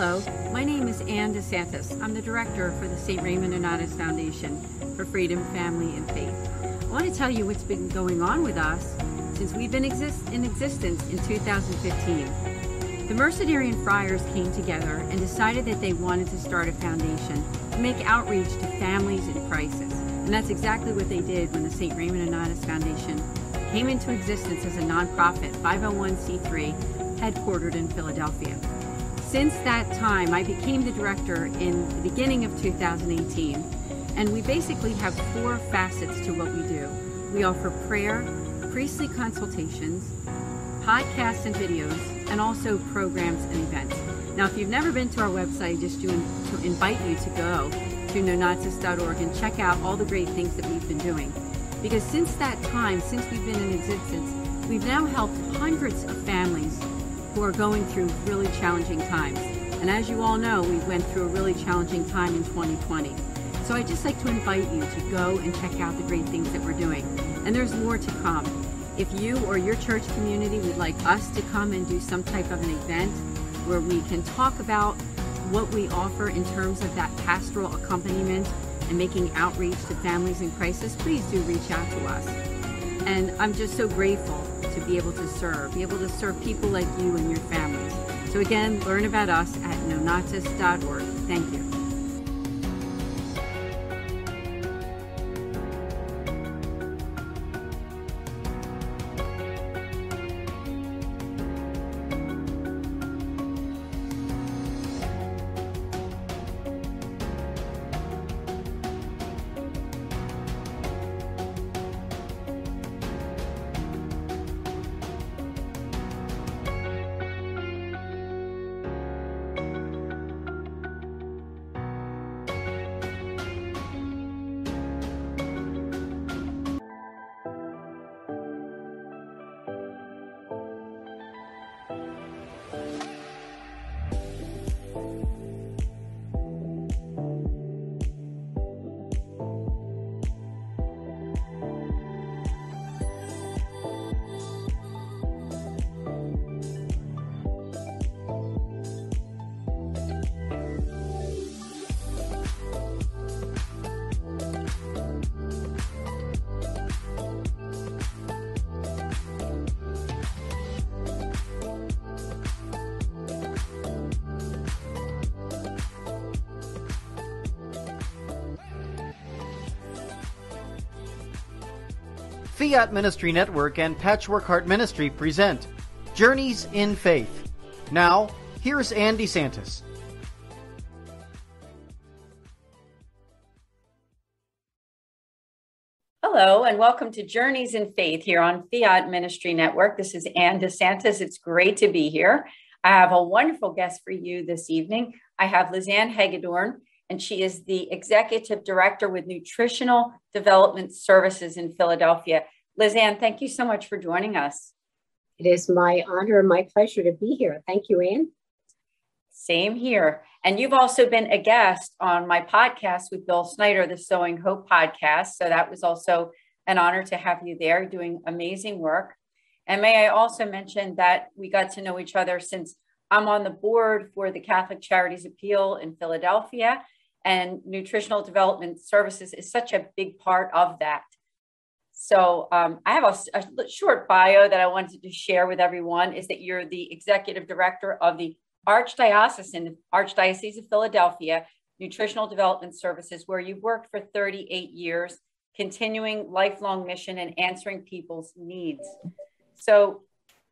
Hello, my name is Ann DeSantis. I'm the director for the St. Raymond Nonnatus Foundation for Freedom, Family, and Faith. I want to tell you what's been going on with us since we've been exist- in existence in 2015. The Mercedarian Friars came together and decided that they wanted to start a foundation to make outreach to families in crisis. And that's exactly what they did when the St. Raymond Nonnatus Foundation came into existence as a nonprofit 501c3 headquartered in Philadelphia. Since that time, I became the director in the beginning of 2018, and we basically have four facets to what we do. We offer prayer, priestly consultations, podcasts and videos, and also programs and events. Now, if you've never been to our website, just to, to invite you to go to nonnatus.org and check out all the great things that we've been doing. Because since that time, since we've been in existence, we've now helped hundreds of families who are going through really challenging times. And as you all know, we went through a really challenging time in 2020. So I'd just like to invite you to go and check out the great things that we're doing. And there's more to come. If you or your church community would like us to come and do some type of an event where we can talk about what we offer in terms of that pastoral accompaniment and making outreach to families in crisis, please do reach out to us. And I'm just so grateful to be able to serve, be able to serve people like you and your families. So again, learn about us at nonnatus.org. Thank you. Fiat Ministry Network and Patchwork Heart Ministry present Journeys in Faith. Now, here's Ann DeSantis. Hello, and welcome to Journeys in Faith here on Fiat Ministry Network. This is Ann DeSantis. It's great to be here. I have a wonderful guest for you this evening. I have Lizanne Hagedorn, and she is the executive director with Nutritional Development Services in Philadelphia. Lizanne, thank you so much for joining us. It is my honor and my pleasure to be here. Thank you, Anne. Same here. And you've also been a guest on my podcast with Bill Snyder, the Sowing Hope podcast. So that was also an honor to have you there doing amazing work. And may I also mention that we got to know each other since I'm on the board for the Catholic Charities Appeal in Philadelphia and nutritional development services is such a big part of that. So um, I have a, a, short bio that I wanted to share with everyone is that you're the executive director of the Archdiocesan Archdiocese of Philadelphia Nutritional Development Services, where you've worked for 38 years, continuing lifelong mission and answering people's needs. So,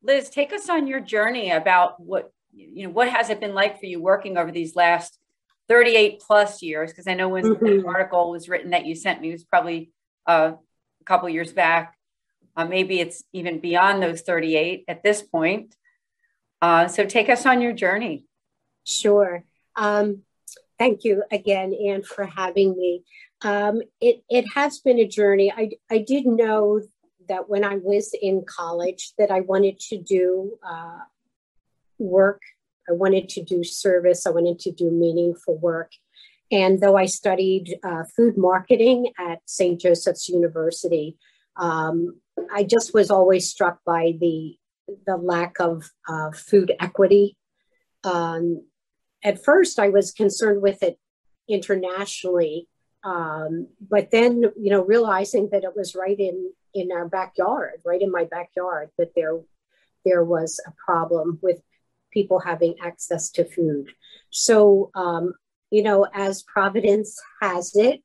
Liz, take us on your journey about what you know. What has it been like for you working over these last 38 plus years because i know when mm-hmm. the article was written that you sent me was probably uh, a couple years back. Uh, maybe it's even beyond those 38 at this point. Uh, so take us on your journey. Sure. Um, thank you again anne for having me. Um, it, it has been a journey. I, I did know that when i was in college that i wanted to do uh, work I wanted to do service, I wanted to do meaningful work. And though I studied uh, food marketing at St. Joseph's University, um, I just was always struck by the, the lack of uh, food equity. Um, at first I was concerned with it internationally, um, but then you know realizing that it was right in in our backyard, right in my backyard, that there there was a problem with people having access to food. So um, you know, as Providence has it,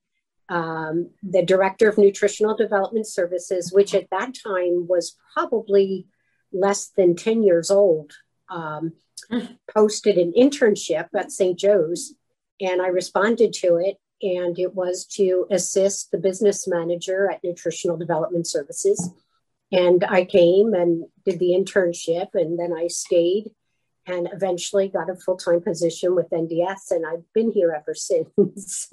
um, the director of nutritional development services, which at that time was probably less than 10 years old, um, posted an internship at St. Joe's, and I responded to it. And it was to assist the business manager at Nutritional Development Services. And I came and did the internship, and then I stayed and eventually got a full time position with NDS. And I've been here ever since.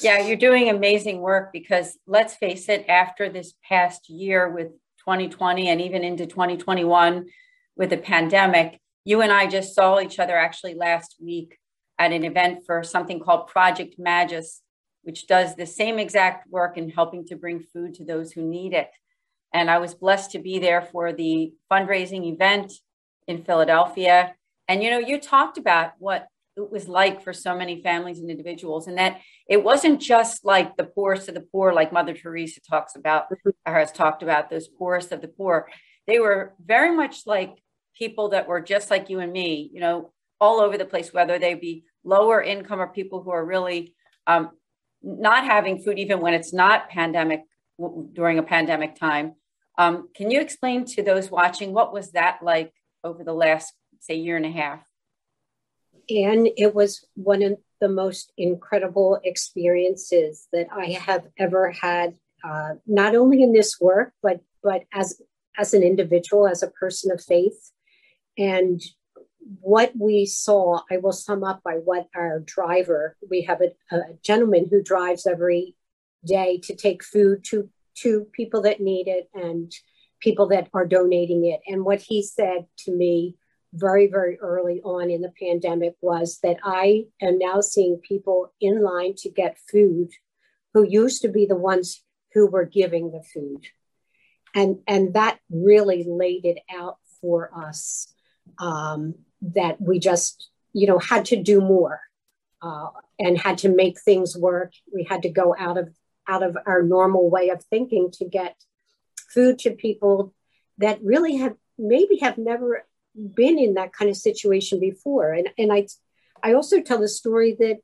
yeah, you're doing amazing work because let's face it, after this past year with 2020 and even into 2021 with the pandemic, you and I just saw each other actually last week at an event for something called Project Magis, which does the same exact work in helping to bring food to those who need it. And I was blessed to be there for the fundraising event in Philadelphia. And you know, you talked about what it was like for so many families and individuals, and that it wasn't just like the poorest of the poor, like Mother Teresa talks about or has talked about those poorest of the poor. They were very much like people that were just like you and me, you know, all over the place, whether they be lower income or people who are really um, not having food, even when it's not pandemic during a pandemic time. Um, can you explain to those watching what was that like over the last, say, year and a half? And it was one of the most incredible experiences that I have ever had, uh, not only in this work, but but as as an individual, as a person of faith. And what we saw, I will sum up by what our driver, we have a, a gentleman who drives every day to take food to, to people that need it and people that are donating it. And what he said to me very, very early on in the pandemic was that I am now seeing people in line to get food who used to be the ones who were giving the food. And, and that really laid it out for us um, that we just, you know, had to do more uh, and had to make things work. We had to go out of out of our normal way of thinking to get food to people that really have maybe have never been in that kind of situation before. And and I I also tell the story that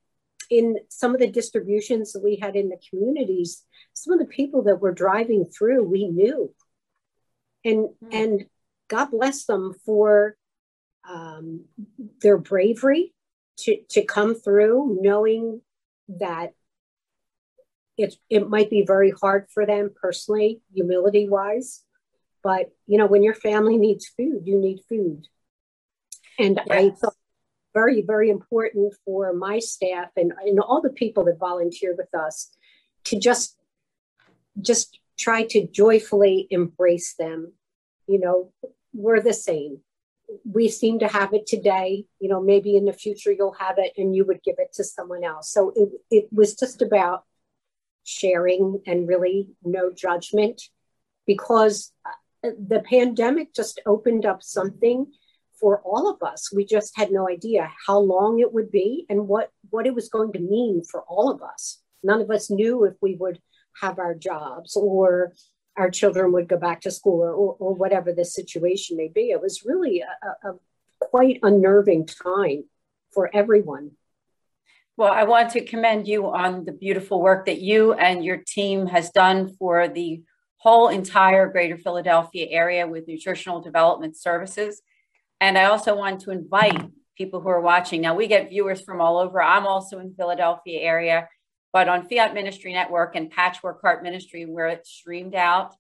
in some of the distributions that we had in the communities, some of the people that were driving through we knew. And mm-hmm. and God bless them for um, their bravery to, to come through knowing that it, it might be very hard for them personally, humility wise. But, you know, when your family needs food, you need food. And yes. I thought very, very important for my staff and, and all the people that volunteer with us to just just try to joyfully embrace them. You know, we're the same we seem to have it today you know maybe in the future you'll have it and you would give it to someone else so it, it was just about sharing and really no judgment because uh, the pandemic just opened up something for all of us we just had no idea how long it would be and what what it was going to mean for all of us none of us knew if we would have our jobs or our children would go back to school or, or, or whatever the situation may be. It was really a, a, quite unnerving time for everyone. Well, I want to commend you on the beautiful work that you and your team has done for the whole entire greater Philadelphia area with nutritional development services. And I also want to invite people who are watching. Now we get viewers from all over. I'm also in Philadelphia area but on Fiat Ministry Network and Patchwork Heart Ministry, where it's streamed out,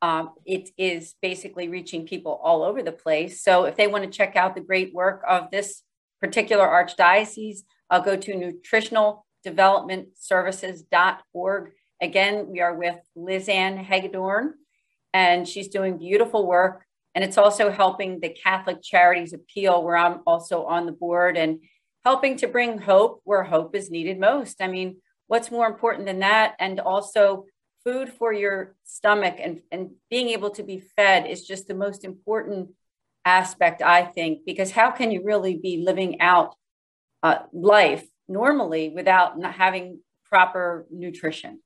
um, it is basically reaching people all over the place. So if they want to check out the great work of this particular archdiocese, I'll go to nutritionaldevelopmentservices.org. Again, we are with Lizanne Hagedorn, and she's doing beautiful work. And it's also helping the Catholic Charities Appeal, where I'm also on the board and helping to bring hope where hope is needed most. I mean, what's more important than that? And also, food for your stomach and, and being able to be fed is just the most important aspect, I think, because how can you really be living out uh, life normally without not having proper nutrition.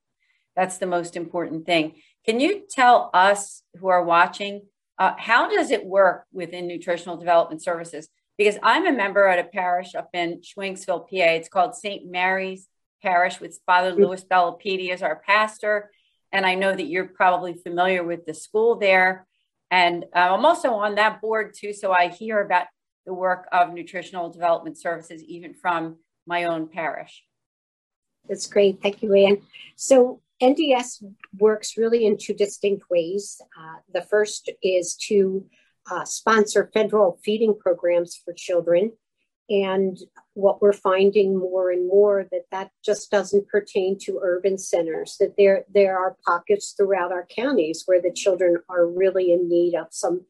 That's the most important thing. Can you tell us who are watching uh, how does it work within nutritional development services? Because I'm a member at a parish up in Schwenksville, PA. It's called St. Mary's Parish with Father mm-hmm. Louis Bellapede as our pastor. And I know that you're probably familiar with the school there. And uh, I'm also on that board too. So I hear about the work of nutritional development services, even from my own parish. That's great. Thank you, Anne. So NDS works really in two distinct ways. Uh, the first is to uh, sponsor federal feeding programs for children. And what we're finding more and more that that just doesn't pertain to urban centers, that there, there are pockets throughout our counties where the children are really in need of some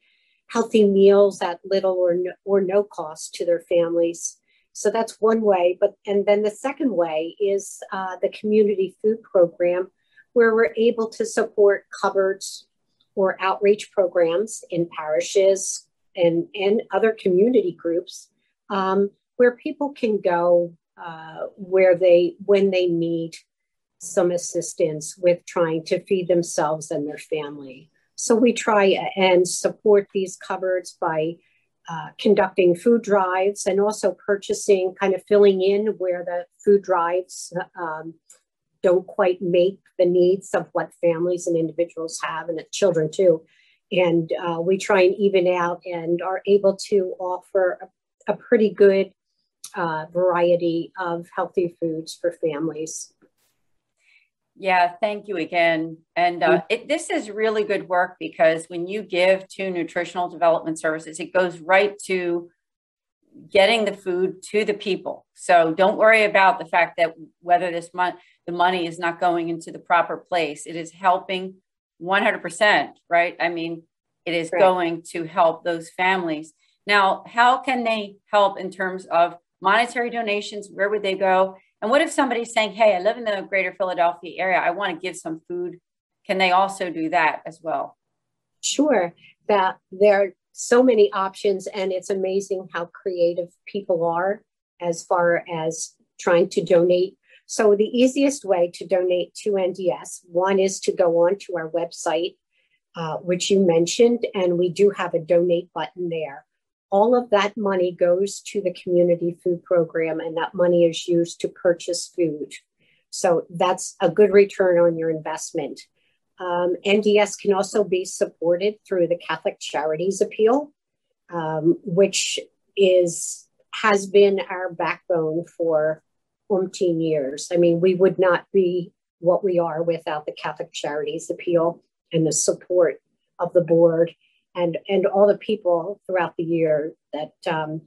healthy meals at little or no, or no cost to their families. So that's one way. But and then the second way is uh, the community food program, where we're able to support cupboards or outreach programs in parishes and, and other community groups um, where people can go uh, where they when they need some assistance with trying to feed themselves and their family. So we try and support these cupboards by uh, conducting food drives and also purchasing, kind of filling in where the food drives um, don't quite make the needs of what families and individuals have and children too. And uh, we try and even out and are able to offer a, a pretty good uh, variety of healthy foods for families. Yeah, thank you again. And uh, it, this is really good work because when you give to nutritional development services, it goes right to getting the food to the people. So don't worry about the fact that whether this month the money is not going into the proper place. It is helping 100%, right? I mean, it is right. going to help those families. Now, how can they help in terms of monetary donations? Where would they go? And what if somebody's saying, hey, I live in the greater Philadelphia area, I want to give some food? Can they also do that as well? Sure. That there are so many options, and it's amazing how creative people are as far as trying to donate so the easiest way to donate to NDS, one is to go on to our website, uh, which you mentioned, and we do have a donate button there. All of that money goes to the community food program, and that money is used to purchase food. So that's a good return on your investment. Um, NDS can also be supported through the Catholic Charities Appeal, um, which is has been our backbone for umpteen years. I mean, we would not be what we are without the Catholic Charities Appeal and the support of the board and and all the people throughout the year that um,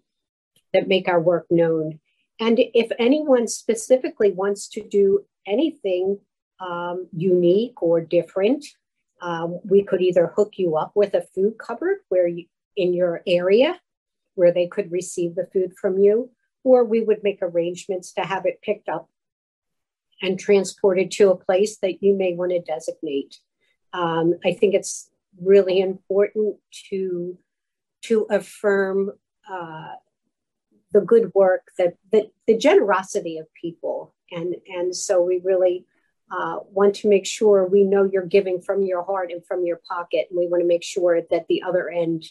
that make our work known. And if anyone specifically wants to do anything um, unique or different, um, we could either hook you up with a food cupboard where you in your area where they could receive the food from you, or we would make arrangements to have it picked up and transported to a place that you may want to designate. Um, I think it's really important to to affirm uh, the good work that, that the generosity of people, and and so we really uh, want to make sure we know you're giving from your heart and from your pocket, and we want to make sure that the other end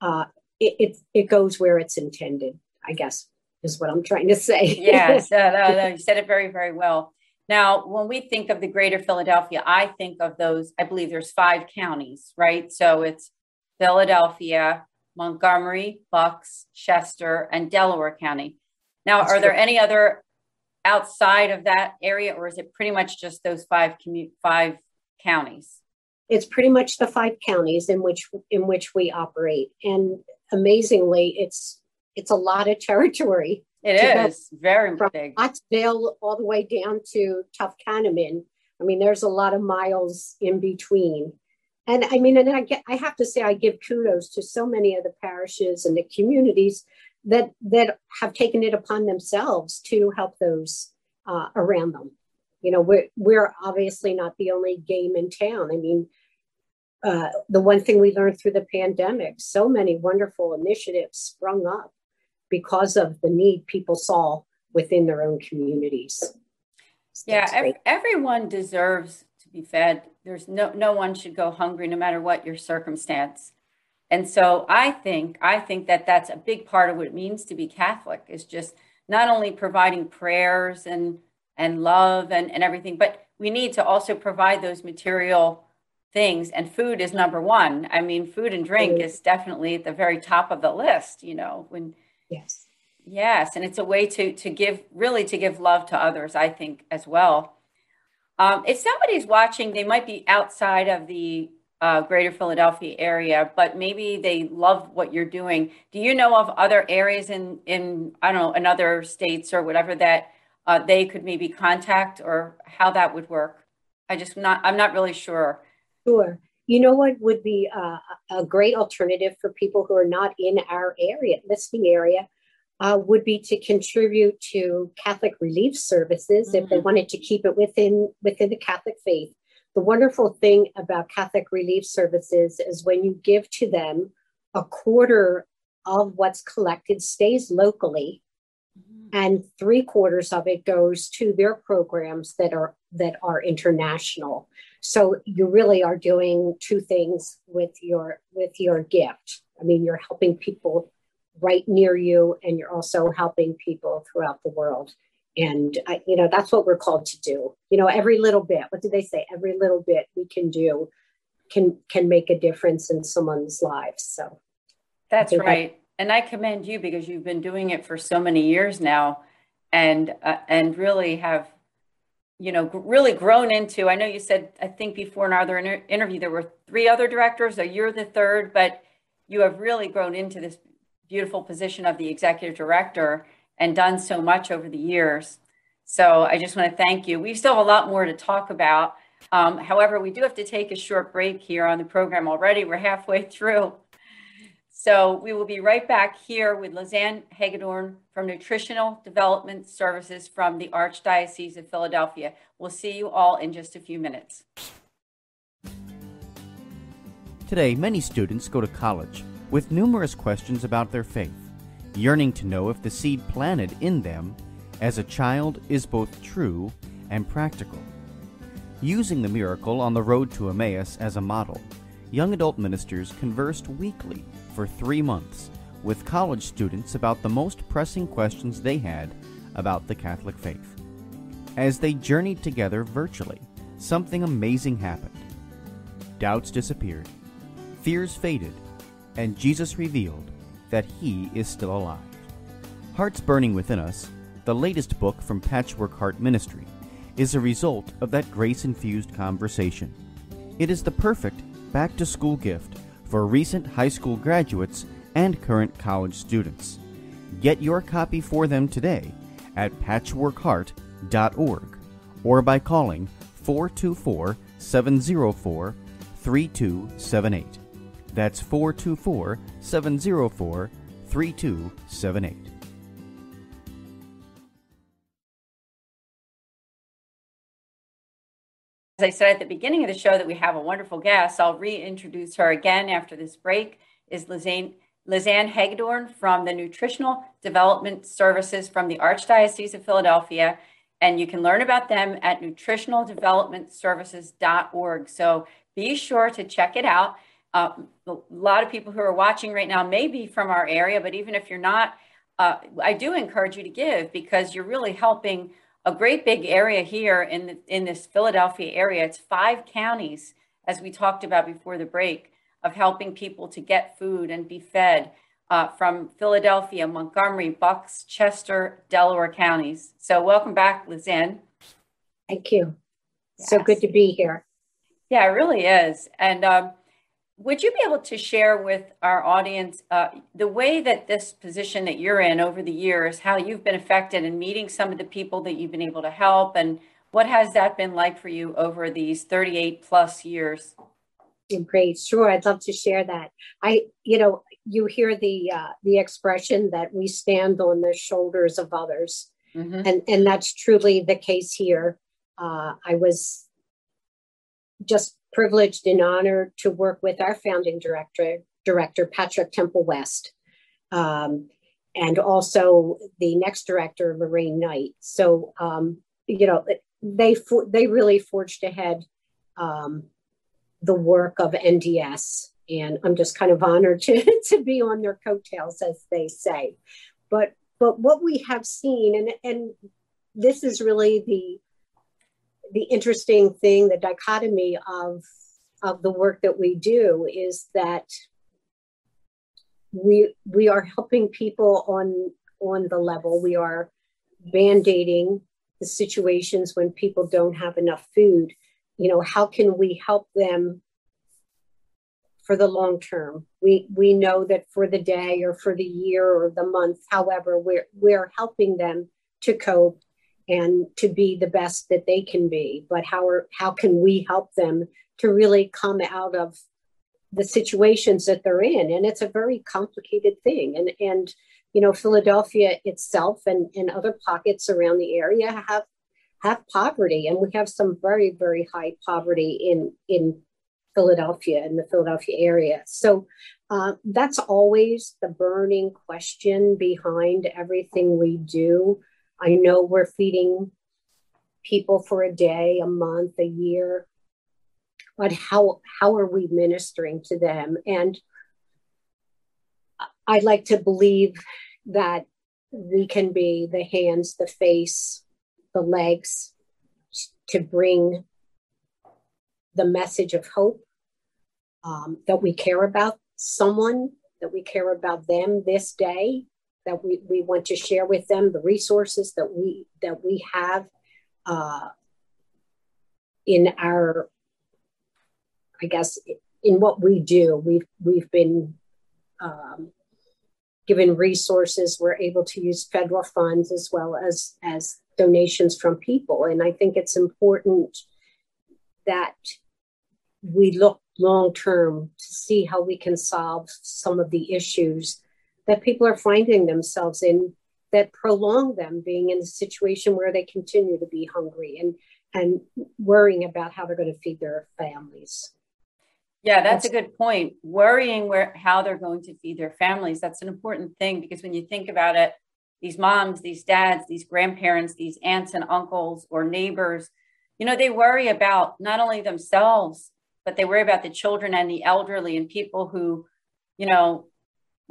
uh, it, it, it goes where it's intended. I guess is what I'm trying to say. yes, uh, no, you said it very, very well. Now, when we think of the greater Philadelphia, I think of those, I believe there's five counties, right? So it's Philadelphia, Montgomery, Bucks, Chester, and Delaware County. Now, That's are there any other outside of that area, or is it pretty much just those five commu- five counties? It's pretty much the five counties in which in which we operate, and amazingly, it's it's a lot of territory. It is very from big. Pottsville all the way down to Toughcanaman. I mean, there's a lot of miles in between. And I mean, and I get, I have to say, I give kudos to so many of the parishes and the communities that that have taken it upon themselves to help those uh, around them. You know, we're we're obviously not the only game in town. I mean, uh, the one thing we learned through the pandemic, so many wonderful initiatives sprung up because of the need people saw within their own communities. yeah, ev- everyone deserves to be fed. There's no no one should go hungry no matter what your circumstance. And so I think I think that that's a big part of what it means to be Catholic is just not only providing prayers and and love and, and everything, but we need to also provide those material things and food is number one. I mean, food and drink mm-hmm. is definitely at the very top of the list, you know, when yes. Yes, and it's a way to to give really to give love to others, I think as well. Um, if somebody's watching, they might be outside of the uh, greater Philadelphia area, but maybe they love what you're doing. Do you know of other areas in, in I don't know, in other states or whatever that uh, they could maybe contact or how that would work? I just not, I'm not really sure. Sure. You know what would be uh, a great alternative for people who are not in our area, listening area, uh, would be to contribute to Catholic Relief Services mm-hmm. if they mm-hmm. wanted to keep it within within the Catholic faith the wonderful thing about Catholic Relief Services is when you give to them, a quarter of what's collected stays locally mm-hmm. and three quarters of it goes to their programs that are that are international so you really are doing two things with your with your gift. I mean you're helping people right near you and you're also helping people throughout the world. And I, you know that's what we're called to do. You know every little bit what do they say? Every little bit we can do can can make a difference in someone's lives so. That's right. That, and i commend you because you've been doing it for so many years now and uh, and really have you know really grown into i know you said i think before in our other inter- interview there were three other directors or you're the third but you have really grown into this beautiful position of the executive director and done so much over the years. So I just want to thank you. We still have a lot more to talk about. Um, however, we do have to take a short break here on the program already. We're halfway through. So we will be right back here with Lizanne Hagedorn from Nutritional Development Services from the Archdiocese of Philadelphia. We'll see you all in just a few minutes. Today, many students go to college with numerous questions about their faith yearning to know if the seed planted in them as a child is both true and practical. Using the miracle on the road to Emmaus as a model, young adult ministers conversed weekly for three months with college students about the most pressing questions they had about the Catholic faith. As they journeyed together virtually, something amazing happened. Doubts disappeared, fears faded, and Jesus revealed that He is still alive. Hearts Burning Within Us, the latest book from Patchwork Heart Ministry, is a result of that grace infused conversation. It is the perfect back to school gift for recent high school graduates and current college students. Get your copy for them today at patchworkheart.org or by calling 424 704 3278. That's 424 704 3278. As I said at the beginning of the show, that we have a wonderful guest. I'll reintroduce her again after this break. Is Lizanne, Lizanne Hagedorn from the Nutritional Development Services from the Archdiocese of Philadelphia. And you can learn about them at nutritionaldevelopmentservices.org. So be sure to check it out. Uh, a lot of people who are watching right now may be from our area, but even if you're not, uh, I do encourage you to give because you're really helping a great big area here in the, in this Philadelphia area. It's five counties, as we talked about before the break, of helping people to get food and be fed uh, from Philadelphia, Montgomery, Bucks, Chester, Delaware counties. So welcome back, Lizanne. Thank you. Yes. So good to be here. Yeah, it really is. And um, would you be able to share with our audience uh, the way that this position that you're in over the years, how you've been affected in meeting some of the people that you've been able to help, and what has that been like for you over these 38 plus years? Great, sure. I'd love to share that. I, you know, you hear the uh, the expression that we stand on the shoulders of others, mm-hmm. and and that's truly the case here. Uh, I was just privileged and honored to work with our founding director, director Patrick Temple West. Um, and also the next director, Lorraine Knight. So, um, you know, they for, they really forged ahead um, the work of NDS, and I'm just kind of honored to to be on their coattails, as they say. But but what we have seen, and and this is really the the interesting thing, the dichotomy of of the work that we do is that we we are helping people on on the level. We are band-aiding the situations when people don't have enough food. You know how can we help them for the long term? We we know that for the day or for the year or the month however we're we're helping them to cope and to be the best that they can be but how are how can we help them to really come out of the situations that they're in? And it's a very complicated thing. And and you know philadelphia itself and, and other pockets around the area have have poverty. And we have some very very high poverty in in philadelphia in the philadelphia area. So uh, that's always the burning question behind everything we do i know we're feeding people for a day a month a year but how how are we ministering to them? And I'd like to believe that we can be the hands the face the legs to bring the message of hope um, that we care about someone that we care about them this day that we, we want to share with them the resources that we that we have uh, in our I guess in what we do, we've we've been um, given resources. We're able to use federal funds as well as as donations from people, and I think it's important that we look long term to see how we can solve some of the issues that people are finding themselves in that prolong them being in a situation where they continue to be hungry and and worrying about how they're going to feed their families. Yeah, that's a good point. Worrying where how they're going to feed their families, that's an important thing because when you think about it, these moms, these dads, these grandparents, these aunts and uncles or neighbors, you know, they worry about not only themselves, but they worry about the children and the elderly and people who, you know,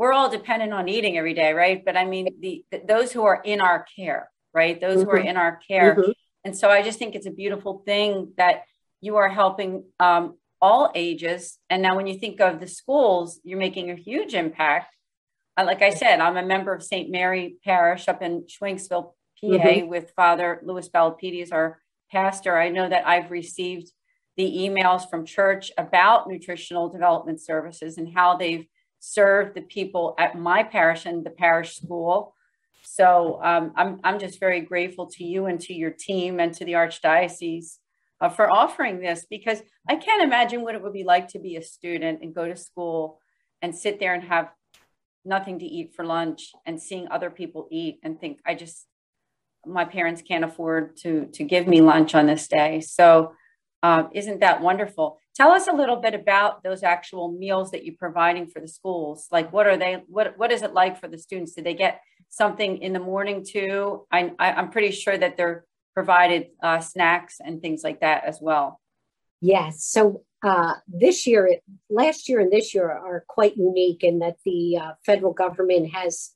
we're all dependent on eating every day, right? But I mean, the, the those who are in our care, right? Those mm-hmm. who are mm-hmm. in our care. Mm-hmm. And so I just think it's a beautiful thing that you are helping um, all ages. And now, when you think of the schools, you're making a huge impact. Uh, like I said, I'm a member of St. Mary Parish up in Schwenksville, PA, mm-hmm. with Father Louis Balapides, our pastor. I know that I've received the emails from church about nutritional development services and how they've served the people at my parish and the parish school. So um, I'm, I'm just very grateful to you and to your team and to the Archdiocese uh, for offering this because I can't imagine what it would be like to be a student and go to school and sit there and have nothing to eat for lunch and seeing other people eat and think I just my parents can't afford to to give me lunch on this day. So uh, isn't that wonderful? Tell us a little bit about those actual meals that you're providing for the schools. Like, what are they? What What is it like for the students? Do they get something in the morning too? I, I I'm pretty sure that they're provided uh, snacks and things like that as well. Yes. So uh, this year, last year and this year are quite unique in that the uh, federal government has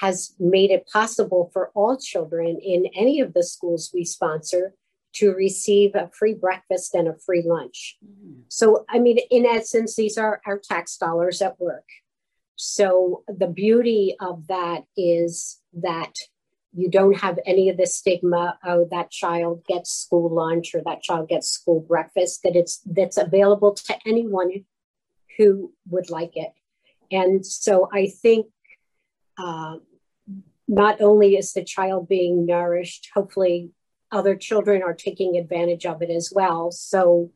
has made it possible for all children in any of the schools we sponsor to receive a free breakfast and a free lunch. Mm-hmm. So, I mean, in essence, these are our tax dollars at work. So, the beauty of that is that you don't have any of the stigma oh that child gets school lunch or that child gets school breakfast that it's that's available to anyone who would like it and so i think uh, not only is the child being nourished hopefully other children are taking advantage of it as well. So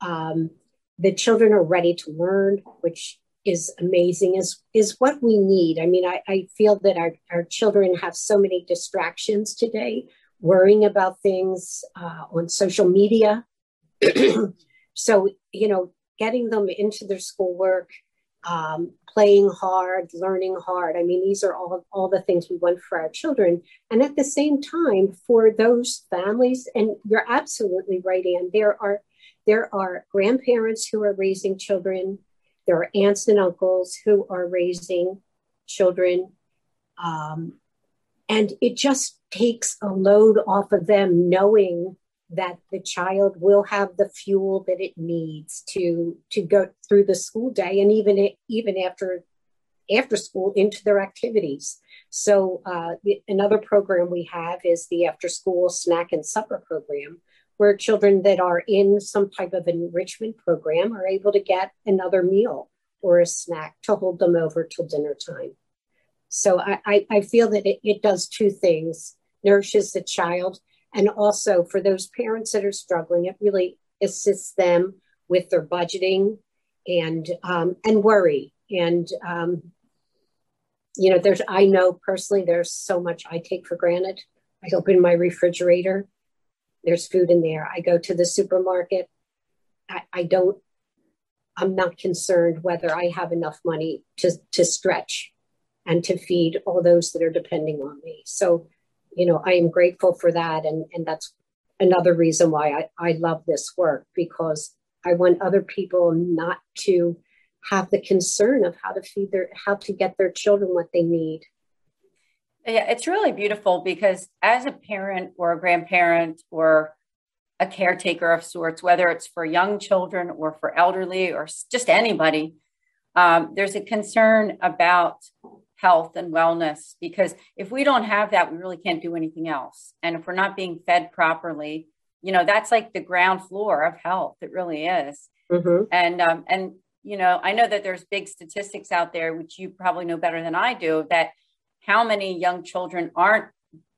um, the children are ready to learn which is amazing is is what we need. I mean i, I feel that our, our children have so many distractions today worrying about things uh, on social media. So you know getting them into their schoolwork um, playing hard, learning hard. I mean, these are all, all the things we want for our children. And at the same time, for those families, and you're absolutely right, Anne, there are there are grandparents who are raising children, there are aunts and uncles who are raising children. Um, and it just takes a load off of them knowing that the child will have the fuel that it needs to to go through the school day and even even after after school into their activities. So uh, the, another program we have is the after school snack and supper program where children that are in some type of enrichment program are able to get another meal or a snack to hold them over till dinner time. So i, I, I feel that it, it does two things nourishes the child and also for those parents that are struggling, it really assists them with their budgeting and um, and worry. And um, you know, there's I know personally there's so much I take for granted. I open my refrigerator, there's food in there. I go to the supermarket. I, I don't I'm not concerned whether I have enough money to, to stretch and to feed all those that are depending on me. So you know, I am grateful for that. And, and that's another reason why I, I love this work because I want other people not to have the concern of how to feed their, how to get their children what they need. Yeah, it's really beautiful because as a parent or a grandparent or a caretaker of sorts, whether it's for young children or for elderly or just anybody, um, there's a concern about health and wellness because if we don't have that we really can't do anything else. And if we're not being fed properly you know that's like the ground floor of health. It really is. Mm-hmm. and um, and you know i know that there's big statistics out there which you probably know better than i do that how many young children aren't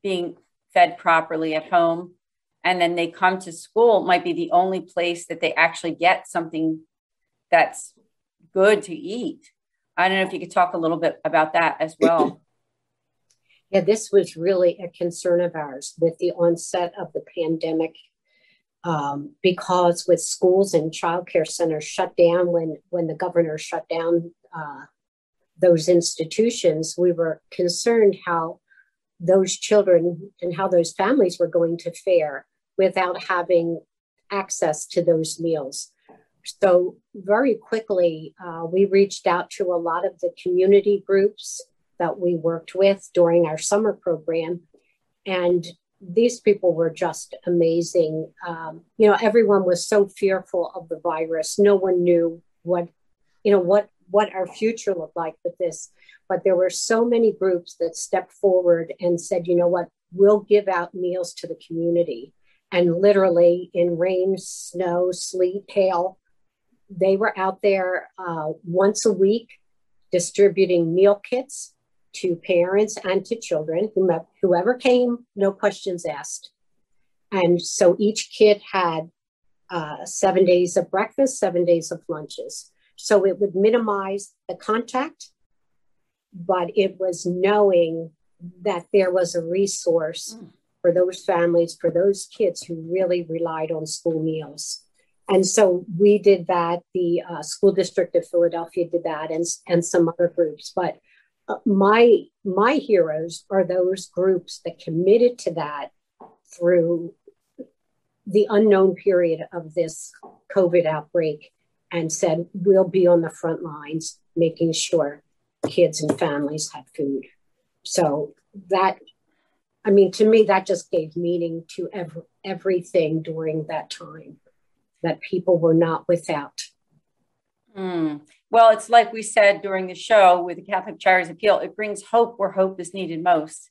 being fed properly at home and then they come to school might be the only place that they actually get something that's good to eat I don't know if you could talk a little bit about that as well. Yeah, this was really a concern of ours with the onset of the pandemic. Um, because with schools and childcare centers shut down when when the governor shut down uh, those institutions, we were concerned how those children and how those families were going to fare without having access to those meals. So, very quickly, uh, we reached out to a lot of the community groups that we worked with during our summer program. And these people were just amazing. Um, you know, everyone was so fearful of the virus. No one knew what, you know, what what our future looked like with this. But there were so many groups that stepped forward and said, you know what, we'll give out meals to the community. And literally in rain, snow, sleet, hail, they were out there uh, once a week distributing meal kits to parents and to children, whoever came, no questions asked. And so each kit had uh, seven days of breakfast, seven days of lunches. So it would minimize the contact, but it was knowing that there was a resource mm. for those families, for those kids who really relied on school meals. And so we did that. The uh, school district of Philadelphia did that, and and some other groups. But uh, my my heroes are those groups that committed to that through the unknown period of this COVID outbreak, and said we'll be on the front lines, making sure kids and families had food. So that I mean, to me, that just gave meaning to every, everything during that time that people were not without. Mm. Well, it's like we said during the show with the Catholic Charities Appeal, it brings hope where hope is needed most.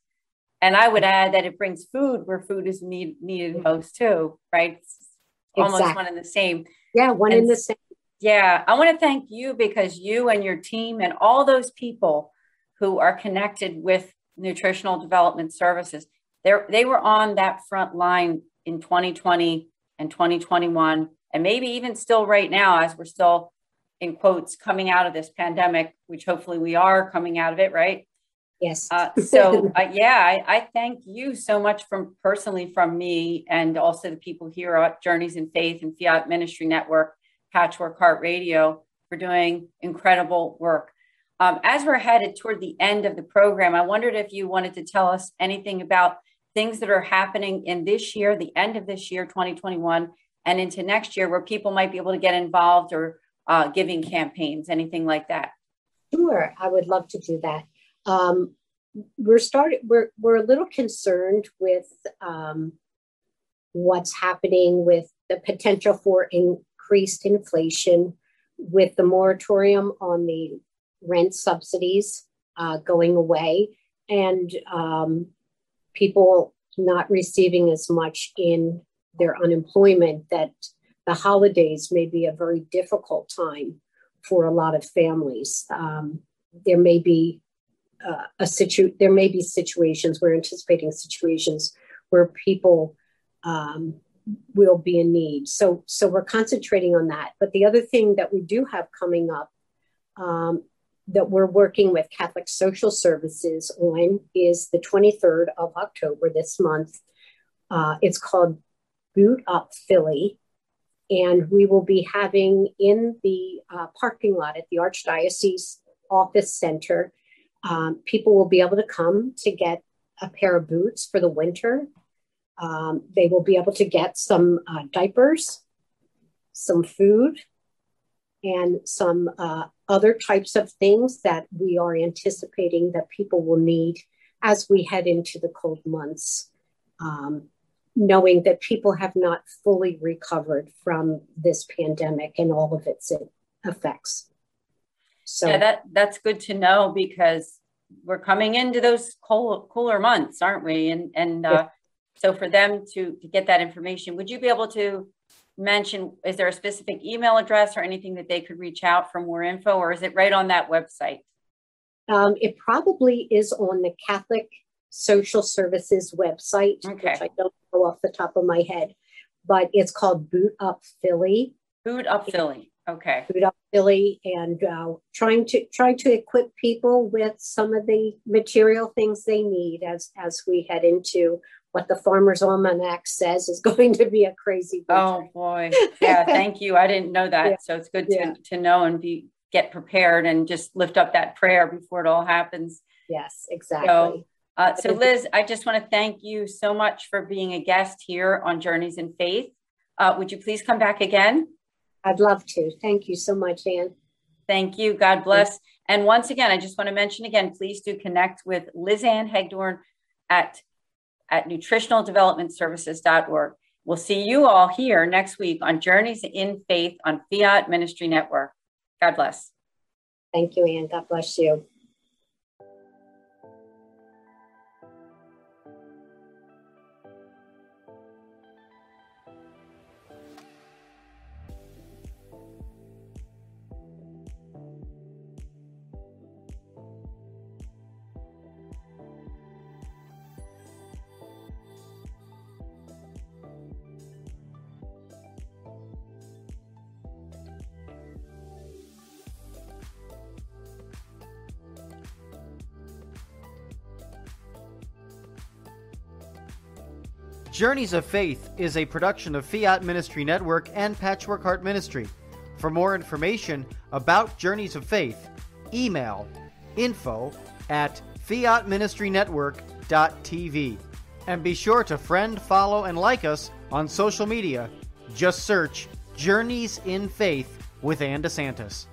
And I would add that it brings food where food is need, needed most too, right? It's almost exactly. one and the same. Yeah, one and, in the same. Yeah, I want to thank you because you and your team and all those people who are connected with nutritional development services, they they were on that front line in 2020 and 2021 and maybe even still right now as we're still in quotes coming out of this pandemic which hopefully we are coming out of it right yes uh, so uh, yeah I, I, thank you so much from personally from me and also the people here at journeys in faith and fiat ministry network patchwork heart radio for doing incredible work. Um, as we're headed toward the end of the program, I wondered if you wanted to tell us anything about things that are happening in this year, the end of this year, 2021, and into next year, where people might be able to get involved or uh, giving campaigns, anything like that. Sure, I would love to do that. Um, we're starting. We're we're a little concerned with um, what's happening with the potential for increased inflation, with the moratorium on the rent subsidies uh, going away and um, people not receiving as much in their unemployment that the holidays may be a very difficult time for a lot of families. Um, there may be uh, a situ there may be situations we're anticipating situations where people um, will be in need. So so we're concentrating on that. But the other thing that we do have coming up um, that we're working with Catholic Social Services on is the 23rd of October this month. Uh, it's called Boot Up Philly. And we will be having in the uh, parking lot at the Archdiocese Office Center, um, people will be able to come to get a pair of boots for the winter. Um, they will be able to get some uh, diapers, some food, and some uh, other types of things that we are anticipating that people will need as we head into the cold months, um, knowing that people have not fully recovered from this pandemic and all of its effects. So yeah, that that's good to know because we're coming into those cold, cooler months, aren't we? And and uh, so for them to to get that information, would you be able to mention, is there a specific email address or anything that they could reach out for more info, or is it right on that website? Um, it probably is on the Catholic Social Services website, okay. which I don't know off the top of my head, but it's called Boot Up Philly. Boot Up Philly. Okay. Boot Up Philly, and uh, trying to trying to equip people with some of the material things they need as as we head into what the farmer's almanac says is going to be a crazy winter. oh boy yeah thank you i didn't know that yeah. so it's good to, yeah. to know and be get prepared and just lift up that prayer before it all happens yes exactly so, uh, so liz i just want to thank you so much for being a guest here on journeys in faith uh, would you please come back again i'd love to thank you so much anne thank you god bless and once again i just want to mention again please do connect with liz ann hegdorn at at nutritionaldevelopmentservices.org. We'll see you all here next week on Journeys in Faith on Fiat Ministry Network. God bless. Thank you, Anne. God bless you. Journeys of Faith is a production of Fiat Ministry Network and Patchwork Heart Ministry. For more information about Journeys of Faith, email info at fiatministrynetwork.tv. And be sure to friend, follow, and like us on social media. Just search Journeys in Faith with Ann DeSantis.